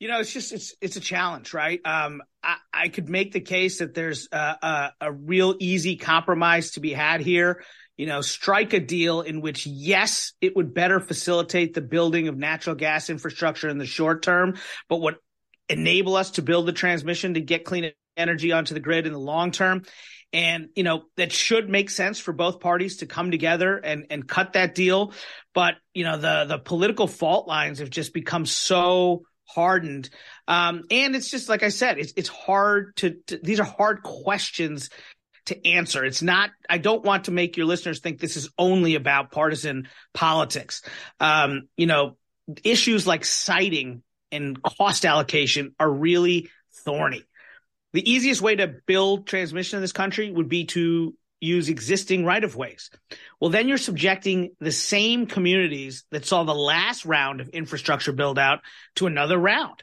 You know, it's just it's it's a challenge, right? Um, I, I could make the case that there's a, a, a real easy compromise to be had here. You know, strike a deal in which, yes, it would better facilitate the building of natural gas infrastructure in the short term, but would enable us to build the transmission to get clean energy onto the grid in the long term. And, you know, that should make sense for both parties to come together and, and cut that deal. But, you know, the, the political fault lines have just become so hardened. Um, and it's just like I said, it's it's hard to, to, these are hard questions to answer. It's not. I don't want to make your listeners think this is only about partisan politics. Um, you know, issues like siting and cost allocation are really thorny. The easiest way to build transmission in this country would be to use existing right of ways. Well, then you're subjecting the same communities that saw the last round of infrastructure build out to another round.